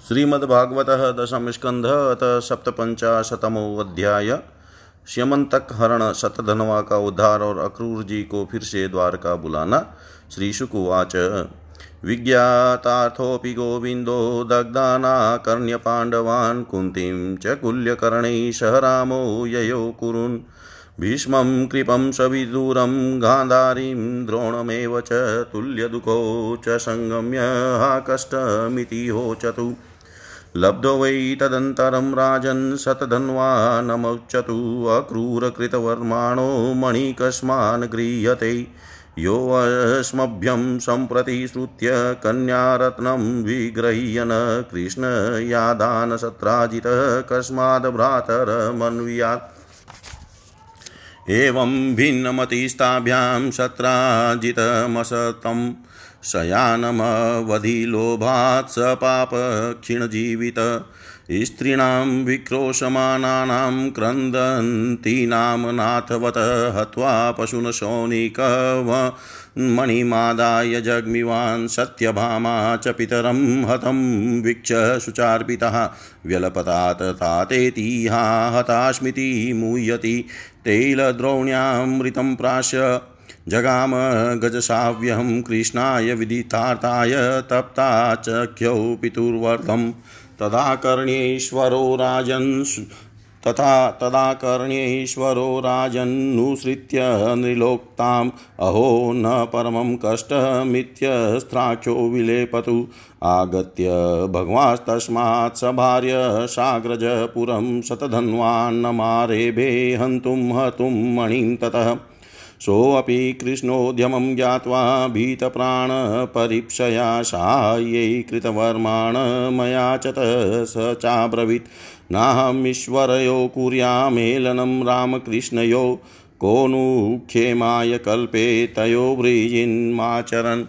श्रीमद्भागवत दशम स्कंध अत सप्तपंचाशतमोध्याय श्यमंतक हरण शतधनवा का उद्धार और अक्रूर जी को फिर से द्वारका बुलाना श्री शुकुवाच विज्ञातार्थोऽपि गोविन्दो दग्धानाकर्ण्यपाण्डवान् कुन्तीं च कुल्यकर्णैः सह रामो ययो कुरुन्। भीष्मं कृपं सविदूरं गान्धारीं द्रोणमेव च तुल्यदुःखो च सङ्गम्य हा कष्टमिति होचतु लब्धो वै तदन्तरं राजन् शतधन्वानमोच्चतु अक्रूरकृतवर्माणो मणिकस्मान् गृह्यते। योऽस्मभ्यं सम्प्रति श्रुत्य कन्यारत्नं विगृह्यन् कृष्णयादानसत्राजितः कस्माद् एवं भिन्नमतिस्ताभ्यां शत्राजितमसतम् शयानमवधिलोभात् स पापक्षीणजीवित। स्त्रीणां विक्रोशमानानां क्रन्दन्तीनां नाथवत हत्वा पशून् शौनिकव मणिमादाय जग्मिवान् सत्यभामा च पितरं हतं वीक्ष शुचार्पितः। व्यलपतात् तातेतिहा हतास्मिति मुह्यति। तैलद्रोण्यामृतं प्राश जगाम गजसाव्यहं कृष्णाय विदितार्थाय तप्ता चख्यौ पितुर्वर्धं तदा कर्ण्येश्वरो राजन् तथा तदा कर्ण्येश्वरो राजन्नुसृत्य नृलोक्ताम्। अहो न परमं कष्टमित्यस्त्राख्यो विलेपतु। आगत्य भगवास्तस्मात् सभार्य साग्रजपुरं शतधन्वान्नमारेभे हन्तुं हतुं मणिं ततः सोऽपि कृष्णोद्यमं ज्ञात्वा भीतप्राणपरीक्षया साहाय्यै कृतवर्माण मया च स चाब्रवीत्। नाहमीश्वरयो कुर्यामेलनं रामकृष्णयो को नु क्षेमाय कल्पे तयो व्रीजिन्माचरन्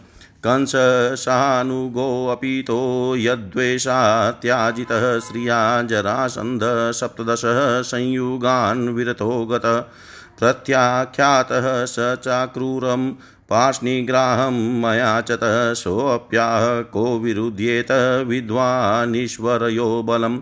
कंसशानुगोऽपि तो यद्वेषा त्याजितः श्रिया जरासन्ध सप्तदश संयुगान् विरतो गतः। प्रत्याख्यातः स चाक्रूरं पार्ष्णिग्राहं मया च सोऽप्याह को विरुध्येत विद्वानीश्वरयो बलम्।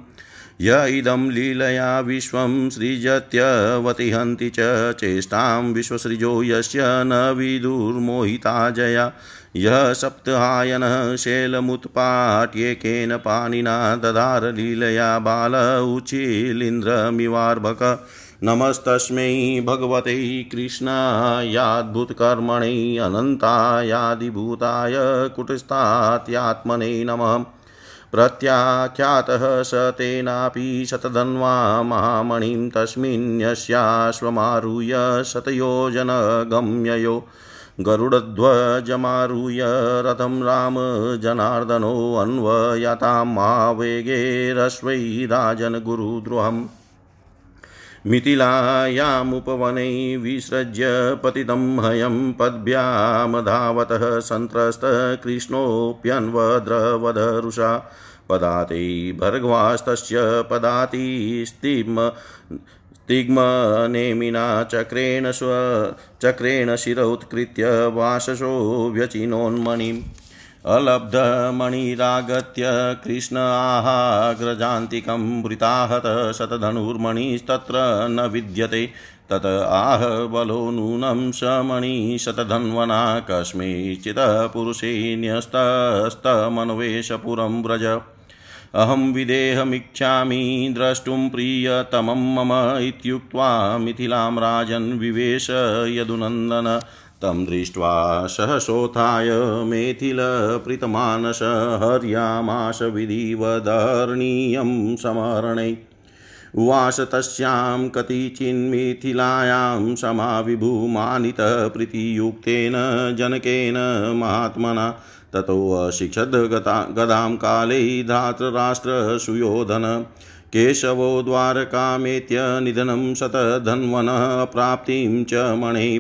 य इदं लीलया विश्वं सृजत्यवतिहन्ति च चेष्टां विश्वसृजो यस्य न विदुर्मोहिता जया। यः सप्तहायनः शैलमुत्पाट्येकेन पाणिना दधार लीलया बाल उचिलिन्द्रमिवार्भक नमस्तस्मै भगवते कृष्णायाद्भुतकर्मणे अनन्तायादिभूताय कुटस्थात्यात्मने नमः। प्रत्याख्यातः स तेनापि शतधन्वा महामणिं तस्मिन् यस्याश्वमारुह्य शतयोजनगम्ययो गरुडध्वजमारुह्य रथं राम जनार्दनोऽन्वयतां महावेगेरश्वै राजन् गुरुद्रोहम् मिथिलायामुपवने विसृज्य पतितं हयं पद्भ्यामधावतः सन्त्रस्तकृष्णोऽप्यन्वद्रवधरुषा पदाति भर्गवास्तस्य पदाति स्तिग्म स्तिग्मनेमिना चक्रेण स्व चक्रेण शिरोत्कृत्य वाससो व्यचिनोन्मणिम्। अलब्धमणिरागत्य कृष्ण आहाग्रजान्तिकं वृताहत शतधनुर्मणिस्तत्र न विद्यते। तत आह बलो नूनं स मणिशतधन्वना कस्मैश्चित् पुरुषे न्यस्तस्तमन्वेषपुरं व्रज। अहं विदेहमिच्छामि, द्रष्टुं प्रियतमं मम इत्युक्त्वा मिथिलां राजन् विवेश यदुनन्दन। तं दृष्ट्वा सहसोत्थाय मेथिलप्रीतमानस हर्यामाश विधिवदर्णीयं समरणे। उवास तस्यां कतिचिन्मिथिलायां समाविभूमानितः प्रीतियुक्तेन जनकेन महात्मना। ततोऽशिक्षद् गदां काले धातराष्ट्रसुयोधन। केशवो द्वारकामेत्य निधनं शतधन्वनः प्राप्तिं च मणिः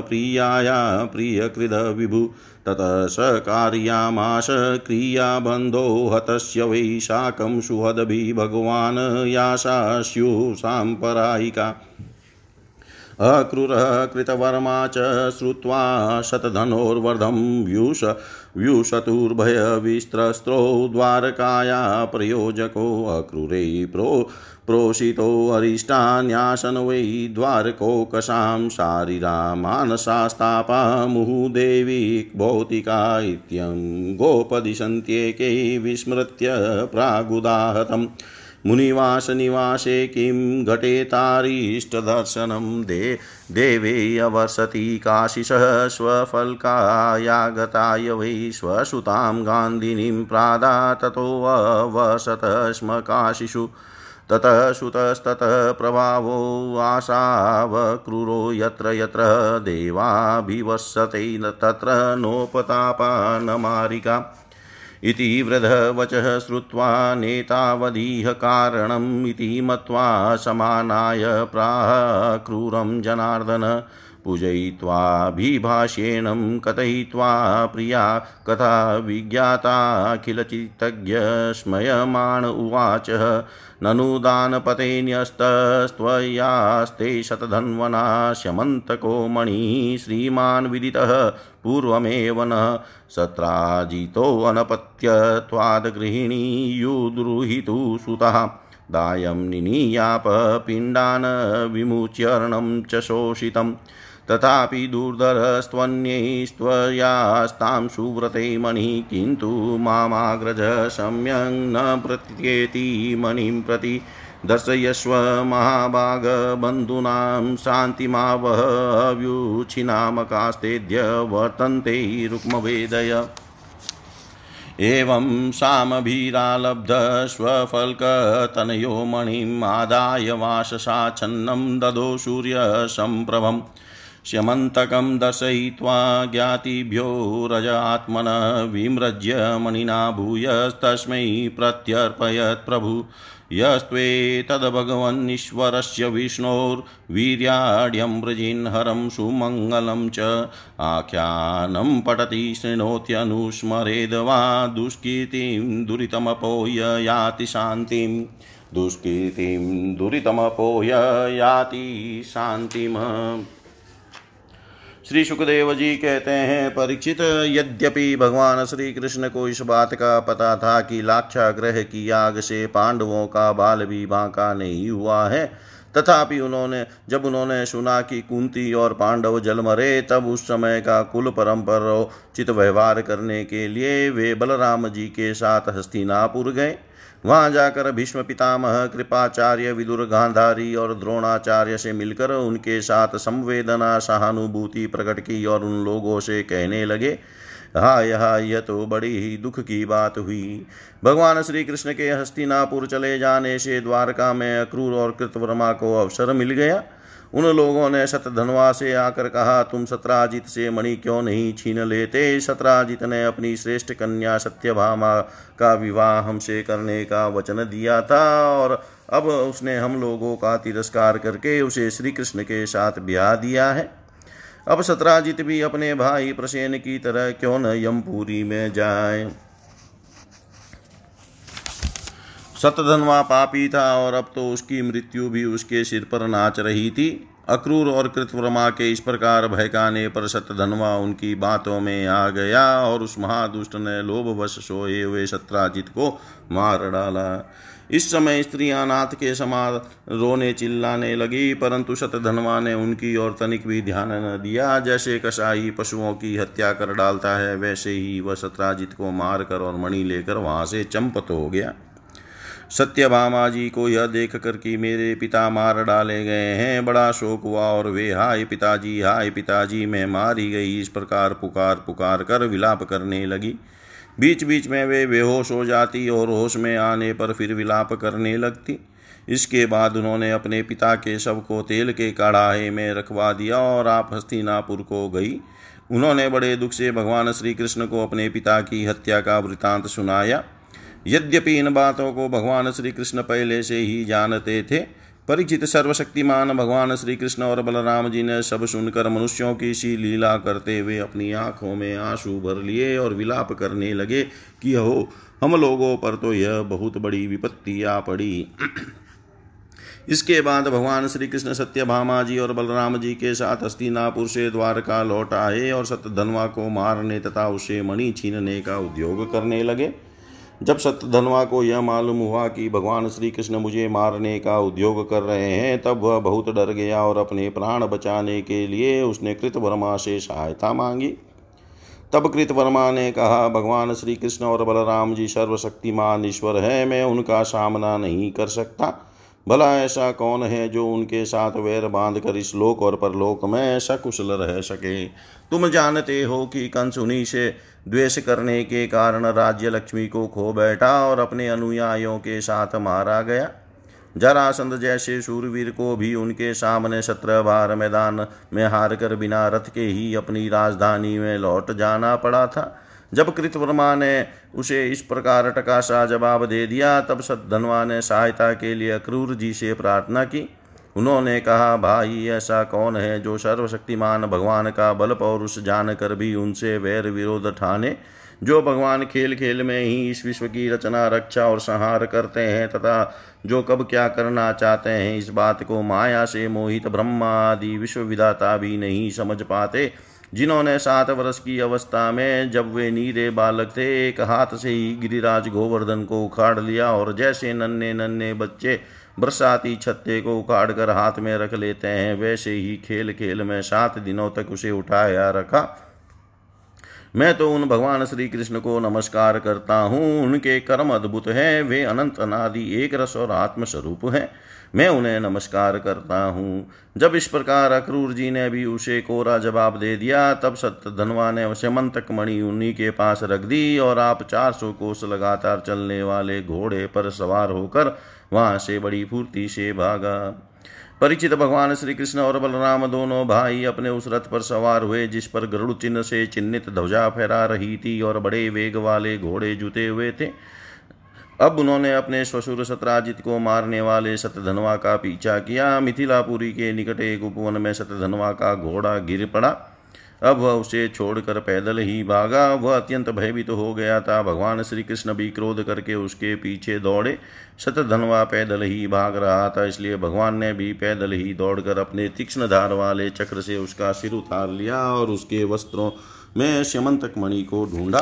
प्रियाया प्रियकृदविभु ततः स कार्यामाश क्रियाबन्धो हतस्य वै शाकं सुहदभि भगवान् याशास्युः साम्परायिका। अक्रूरः कृतवर्मा च श्रुत्वा शतधनोर्वर्धं व्यूष व्यूषतुर्भयविस्त्रस्त्रो द्वारकाया प्रयोजको अक्रूरे प्रो प्रोषितो अरिष्टान्यासन वै द्वारकोकशां शारीरा मानसास्तापा मुहुदेवी भौतिका इत्यं गोपदिशन्त्येके विस्मृत्य प्रागुदाहतम्। मुनिवासनिवासे किं घटेतारीष्टदर्शनं दे, देवे अवसति काशिषः स्वफल्कायागताय वै स्वसुतां गान्धिनीं प्रादा ततोऽवसत स्म काशिषु। ततः सुतस्ततः प्रभावो आशावक्रूरो यत्र यत्र देवाभिवसते तत्र नोपतापा न मारिका इति वृधवचः श्रुत्वा नेतावदीह कारणम् इति मत्वा समानाय प्राह क्रूरं जनार्दन पूजयित्वाभिभाष्येणं कथयित्वा प्रिया कथा विज्ञाताखिलचित्तज्ञ स्मयमाण उवाच। ननु दानपतेन्यस्तस्त्वयास्ते शतधन्वना शमन्तको मणिः श्रीमान् विदितः। पूर्वमेव न सत्राजितोऽनपत्यत्वाद्गृहिणी युद्रुहितु सुतः। दायं निनीयाप पिण्डान् विमुच्यर्णं च शोषितम्। तथापि दुर्धरस्त्वन्यैस्त्वयास्तां सुव्रते मणिः, किन्तु मामाग्रज सम्यङ् न प्रत्येति मणिं प्रति दर्शयस्व महाभागबन्धूनां शान्तिमावहव्यूचिनामकास्तेद्य वर्तन्ते रुक्मवेदय। एवं सामभिरालब्धस्वफल्कतनयो मणिम् आदाय वाससाच्छन्नं ददो सूर्यसम्प्रभम्। श्यमन्तकं दर्शयित्वा ज्ञातिभ्यो रजात्मन विमृज्य मणिना भूयस्तस्मै प्रत्यर्पयत् प्रभु। यस्त्वेतद्भगवन्नीश्वरस्य विष्णोर्वीर्याढ्यं वृजिन्हरं सुमङ्गलं च आख्यानं पठति शृणोत्यनुस्मरेद वा दुष्कीर्तिं दुरितमपोय याति शान्तिं। दुष्कीर्तिं दुरितमपोय याति शान्तिम्। श्री सुखदेव जी कहते हैं, परीक्षित, यद्यपि भगवान श्री कृष्ण को इस बात का पता था कि लाक्षा ग्रह की आग से पांडवों का बाल भी बांका नहीं हुआ है। तथापि उन्होंने, जब उन्होंने सुना कि कुंती और पांडव जल मरे, तब उस समय का कुल परम्परोचित व्यवहार करने के लिए वे बलराम जी के साथ हस्तिनापुर गए। वहाँ जाकर भीष्म पितामह, कृपाचार्य विदुर गांधारी और द्रोणाचार्य से मिलकर उनके साथ संवेदना सहानुभूति प्रकट की और उन लोगों से कहने लगे, हाय हाय, यह तो बड़ी ही दुख की बात हुई। भगवान श्री कृष्ण के हस्तिनापुर चले जाने से द्वारका में अक्रूर और कृतवर्मा को अवसर मिल गया। उन लोगों ने शतधनवा से आकर कहा, तुम सत्राजित से मणि क्यों नहीं छीन लेते? सत्राजित ने अपनी श्रेष्ठ कन्या सत्यभामा का विवाह हमसे करने का वचन दिया था और अब उसने हम लोगों का तिरस्कार करके उसे श्री कृष्ण के साथ ब्याह दिया है। अब सत्राजित भी अपने भाई प्रसेन की तरह क्यों न यमपुरी में जाए? सतधनवा पापी था और अब तो उसकी मृत्यु भी उसके सिर पर नाच रही थी। अक्रूर और कृतवर्मा के इस प्रकार भयकाने पर सतधनवा उनकी बातों में आ गया और उस महादुष्ट ने लोभवश सोए हुए सत्राजित को मार डाला। इस समय स्त्रियाँ नाथ के समान रोने चिल्लाने लगी, परंतु शतधनवा ने उनकी ओर तनिक भी ध्यान न दिया। जैसे कसाई पशुओं की हत्या कर डालता है, वैसे ही वह सत्राजित को मारकर और मणि लेकर वहाँ से चंपत हो गया। सत्यभामा जी को यह देख कर कि मेरे पिता मार डाले गए हैं। बड़ा शोक हुआ और वे, हाय पिताजी हाय पिताजी, मैं मारी गई। इस प्रकार पुकार पुकार कर विलाप करने लगी। बीच बीच में वे बेहोश हो जाती और होश में आने पर फिर विलाप करने लगती। इसके बाद उन्होंने अपने पिता के शव को तेल के कढ़ाए में रखवा दिया और आप हस्तिनापुर को गई। उन्होंने बड़े दुख से भगवान श्री कृष्ण को अपने पिता की हत्या का वृतांत सुनाया। यद्यपि इन बातों को भगवान श्री कृष्ण पहले से ही जानते थे, परिचित सर्वशक्तिमान भगवान श्री कृष्ण और बलराम जी ने सब सुनकर मनुष्यों की सी लीला करते हुए अपनी आँखों में आँसू भर लिए और विलाप करने लगे कि हो हम लोगों पर तो यह बहुत बड़ी विपत्ति आ पड़ी। इसके बाद भगवान श्री कृष्ण सत्यभामा जी और बलराम जी के साथ हस्तिनापुर से द्वारका लौट आए और सत्यधनवा को मारने तथा उसे मणि छीनने का उद्योग करने लगे। जब सत्यधनवा को यह मालूम हुआ कि भगवान श्री कृष्ण मुझे मारने का उद्योग कर रहे हैं, तब वह बहुत डर गया और अपने प्राण बचाने के लिए उसने कृतवर्मा से सहायता मांगी। तब कृतवर्मा ने कहा, भगवान श्री कृष्ण और बलराम जी सर्वशक्तिमान ईश्वर हैं, मैं उनका सामना नहीं कर सकता। भला ऐसा कौन है जो उनके साथ वैर बाँध कर इस लोक और परलोक में सकुशल रह सके? तुम जानते हो कि कंस उन्हीं से द्वेष करने के कारण राज्य लक्ष्मी को खो बैठा और अपने अनुयायियों के साथ मारा गया। जरासंध जैसे सूरवीर को भी उनके सामने सत्रह बार मैदान में हार कर बिना रथ के ही अपनी राजधानी में लौट जाना पड़ा था। जब कृतवर्मा ने उसे इस प्रकार टकासा जवाब दे दिया, तब सद्धनवा ने सहायता के लिए क्रूर जी से प्रार्थना की। उन्होंने कहा, भाई, ऐसा कौन है जो सर्वशक्तिमान भगवान का बल पौरुष जानकर भी उनसे वैर विरोध ठाने? जो भगवान खेल खेल में ही इस विश्व की रचना, रक्षा और संहार करते हैं तथा जो कब क्या करना चाहते हैं, इस बात को माया से मोहित ब्रह्मा आदि विश्व विधाता भी नहीं समझ पाते। जिन्होंने सात वर्ष की अवस्था में जब वे नीरे बालक थे एक हाथ से ही गिरिराज गोवर्धन को उखाड़ लिया और जैसे नन्हे नन्हे बच्चे बरसाती छत्ते को उखाड़ कर हाथ में रख लेते हैं, वैसे ही खेल खेल में सात दिनों तक उसे उठाया रखा। मैं तो उन भगवान श्री कृष्ण को नमस्कार करता हूँ। उनके कर्म अद्भुत हैं। वे अनंत अनादि एक रस और आत्मस्वरूप हैं। मैं उन्हें नमस्कार करता हूँ। जब इस प्रकार अक्रूर जी ने भी उसे कोरा जवाब दे दिया, तब सत्य धनवा ने समंतक मणि उन्हीं के पास रख दी और आप चार सौ कोस लगातार चलने वाले घोड़े पर सवार होकर वहाँ से बड़ी फूर्ति से भागा। परिचित भगवान श्री कृष्ण और बलराम दोनों भाई अपने उस रथ पर सवार हुए, जिस पर गरुड़ चिन्ह से चिन्हित ध्वजा फहरा रही थी और बड़े वेग वाले घोड़े जुते हुए थे। अब उन्होंने अपने ससुर सतराजित को मारने वाले सतधनवा का पीछा किया। मिथिलापुरी के निकट एक उपवन में सतधनवा का घोड़ा गिर पड़ा। अब वह उसे छोड़कर पैदल ही भागा। वह अत्यंत भयभीत तो हो गया था। भगवान श्री कृष्ण भी क्रोध करके उसके पीछे दौड़े। शतधनवा पैदल ही भाग रहा था, इसलिए भगवान ने भी पैदल ही दौड़कर अपने तीक्ष्ण धार वाले चक्र से उसका सिर उतार लिया और उसके वस्त्रों में श्यमंतक मणि को ढूंढा।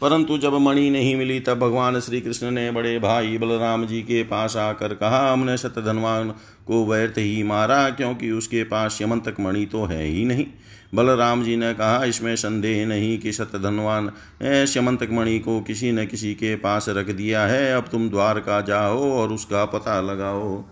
परंतु जब मणि नहीं मिली, तब भगवान श्री कृष्ण ने बड़े भाई बलराम जी के पास आकर कहा, हमने शतधनवान को व्यर्थ ही मारा, क्योंकि उसके पास यमंतक मणि तो है ही नहीं। बलराम जी ने कहा, इसमें संदेह नहीं कि शतधनवान श्यमंतक मणि को किसी न किसी के पास रख दिया है। अब तुम द्वारका जाओ और उसका पता लगाओ।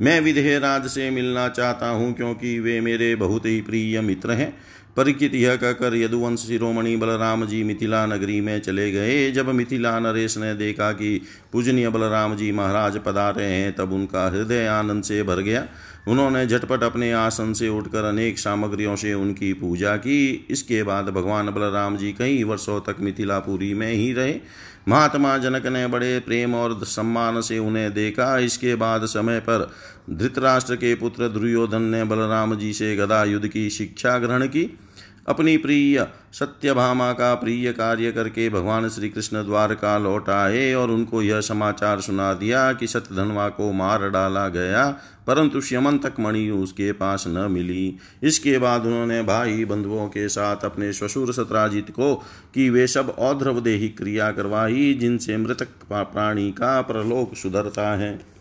मैं विधेयराज से मिलना चाहता हूँ, क्योंकि वे मेरे बहुत ही प्रिय मित्र हैं। परिचित यह कहकर यदुवंश शिरोमणि बलराम जी मिथिला नगरी में चले गए। जब मिथिला नरेश ने देखा कि पूजनीय बलराम जी महाराज पधारे हैं, तब उनका हृदय आनंद से भर गया। उन्होंने झटपट अपने आसन से उठकर अनेक सामग्रियों से उनकी पूजा की। इसके बाद भगवान बलराम जी कई वर्षों तक मिथिलापुरी में ही रहे। महात्मा जनक ने बड़े प्रेम और सम्मान से उन्हें देखा। इसके बाद समय पर धृतराष्ट्र के पुत्र दुर्योधन ने बलराम जी से गदा युद्ध की शिक्षा ग्रहण की। अपनी प्रिय सत्यभामा का प्रिय कार्य करके भगवान श्री कृष्ण द्वारका लौट आए और उनको यह समाचार सुना दिया कि सत्यधनवा को मार डाला गया, परंतु श्यमंतक मणि उसके पास न मिली। इसके बाद उन्होंने भाई बंधुओं के साथ अपने श्वशुर सत्राजित को कि वे सब औध्रवदेही क्रिया करवाई, जिनसे मृतक प्राणी का प्रलोक सुधरता है।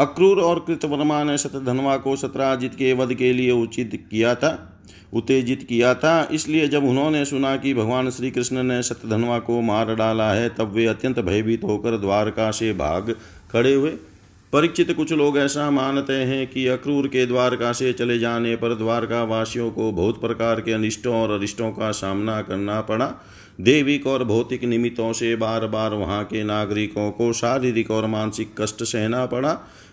अक्रूर और कृतवर्मा ने शतधनवा को सत्राजित के वध के लिए उचित किया था, उत्तेजित किया था। इसलिए जब उन्होंने सुना कि भगवान श्री कृष्ण ने सत्यधनवा को मार डाला है, तब वे अत्यंत भयभीत होकर द्वारका से भाग खड़े हुए। परीक्षित कुछ लोग ऐसा मानते हैं कि अक्रूर के द्वारका से चले जाने पर द्वारका वासियों को बहुत प्रकार के अनिष्टों और अरिष्टों का सामना करना पड़ा। देविक और भौतिक निमित्तों से बार बार वहाँ के नागरिकों को शारीरिक और मानसिक कष्ट सहना पड़ा।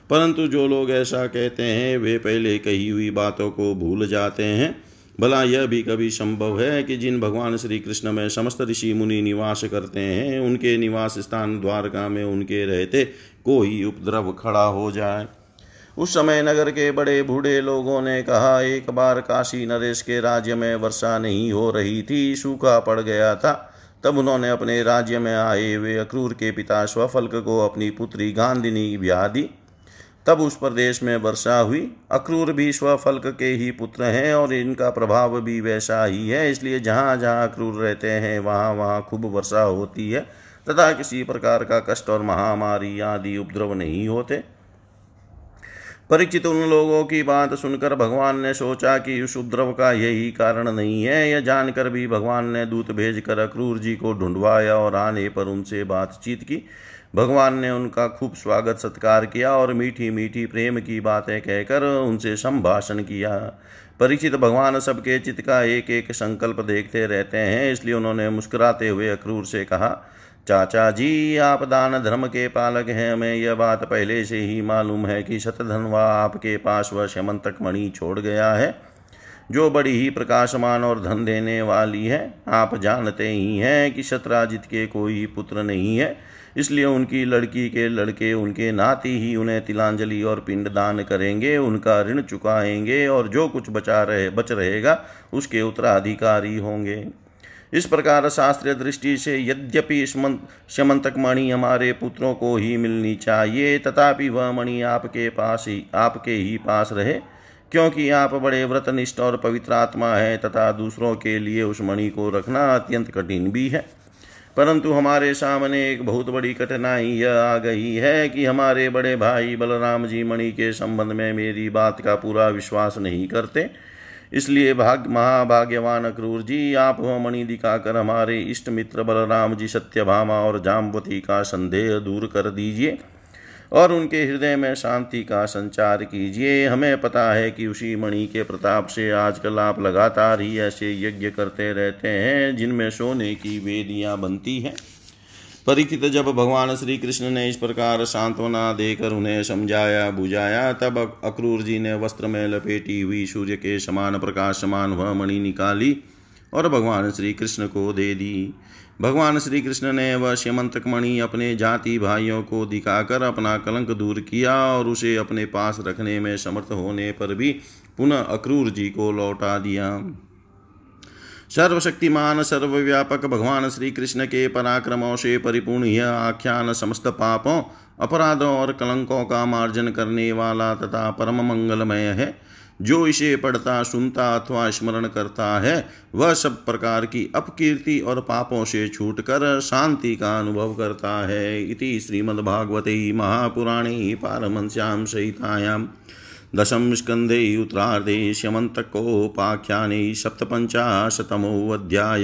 परंतु जो लोग ऐसा कहते हैं, वे पहले कही हुई बातों को भूल जाते हैं। भला यह भी कभी संभव है कि जिन भगवान श्री कृष्ण में समस्त ऋषि मुनि निवास करते हैं, उनके निवास स्थान द्वारका में उनके रहते कोई उपद्रव खड़ा हो जाए? उस समय नगर के बड़े बूढ़े लोगों ने कहा, एक बार काशी नरेश के राज्य में वर्षा नहीं हो रही थी, सूखा पड़ गया था। तब उन्होंने अपने राज्य में आए हुए अक्रूर के पिता स्वफल्क को अपनी पुत्री गांधिनी ब्याह दी। तब उस प्रदेश में वर्षा हुई। अक्रूर भी स्वफल्क के ही पुत्र हैं और इनका प्रभाव भी वैसा ही है। इसलिए जहाँ जहाँ अक्रूर रहते हैं, वहाँ वहाँ खूब वर्षा होती है। तथा किसी प्रकार का कष्ट और महामारी आदि उपद्रव नहीं होते। परिचित उन लोगों की बात सुनकर भगवान ने सोचा कि उस उपद्रव का यही कारण नहीं है। यह जानकर भी भगवान ने दूत भेजकर अक्रूर जी को ढूंढवाया और आने पर उनसे बातचीत की। भगवान ने उनका खूब स्वागत सत्कार किया और मीठी मीठी प्रेम की बातें कहकर उनसे संभाषण किया। परिचित भगवान सबके चित्त का एक एक संकल्प देखते रहते हैं, इसलिए उन्होंने मुस्कुराते हुए अक्रूर से कहा, चाचा जी, आप दान धर्म के पालक हैं। हमें यह बात पहले से ही मालूम है कि शतधनवा आपके पास वह शमंतक मणि छोड़ गया है, जो बड़ी ही प्रकाशमान और धन देने वाली है। आप जानते ही हैं कि शतराजित के कोई पुत्र नहीं है। इसलिए उनकी लड़की के लड़के, उनके नाती ही उन्हें तिलांजलि और पिंड दान करेंगे, उनका ऋण चुकाएँगे और जो कुछ बचा रहे, बच रहेगा, उसके उत्तराधिकारी होंगे। इस प्रकार शास्त्रीय दृष्टि से यद्यपि शमंतक मणि हमारे पुत्रों को ही मिलनी चाहिए, तथापि वह मणि आपके पास ही, आपके ही पास रहे, क्योंकि आप बड़े व्रतनिष्ठ और पवित्र आत्मा है, तथा दूसरों के लिए उस मणि को रखना अत्यंत कठिन भी है। परंतु हमारे सामने एक बहुत बड़ी कठिनाई यह आ गई है कि हमारे बड़े भाई बलराम जी मणि के संबंध में मेरी बात का पूरा विश्वास नहीं करते। इसलिए भाग, महाभाग्यवान अक्रूर जी, आप वह मणि दिखाकर हमारे इष्ट मित्र बलराम जी सत्यभामा और जामवती का संदेह दूर कर दीजिए। और उनके हृदय में शांति का संचार कीजिए। हमें पता है कि उसी मणि के प्रताप से आजकल आप लगातार ही ऐसे यज्ञ करते रहते हैं, जिनमें सोने की वेदियाँ बनती हैं। परीक्षित जब भगवान श्री कृष्ण ने इस प्रकार सांत्वना देकर उन्हें समझाया, बुझाया, तब अक्रूर जी ने वस्त्र में लपेटी हुई सूर्य के समान प्रकाश समान वह मणि निकाली। और भगवान श्री कृष्ण को दे दी। भगवान श्री कृष्ण ने वह श्यमंतक मणि अपने जाति भाइयों को दिखाकर अपना कलंक दूर किया और उसे अपने पास रखने में समर्थ होने पर भी पुनः अक्रूर जी को लौटा दिया। सर्वशक्तिमान, सर्वव्यापक भगवान श्री कृष्ण के पराक्रमों से परिपूर्ण यह आख्यान समस्त पापों अपराधों और कलंकों का मार्जन करने वाला तथा परम मंगलमय है। जो इसे पढ़ता, सुनता अथवा स्मरण करता है, वह सब प्रकार की अपकीर्ति और पापों से छूटकर शांति का अनुभव करता है इति श्रीमद्भागवते महापुराणे पारमश्याम सहितायाम दशम स्कन्धे उत्तरार्धे श्यमन्तकोपाख्याने सप्तपञ्चाशतमोऽध्याय।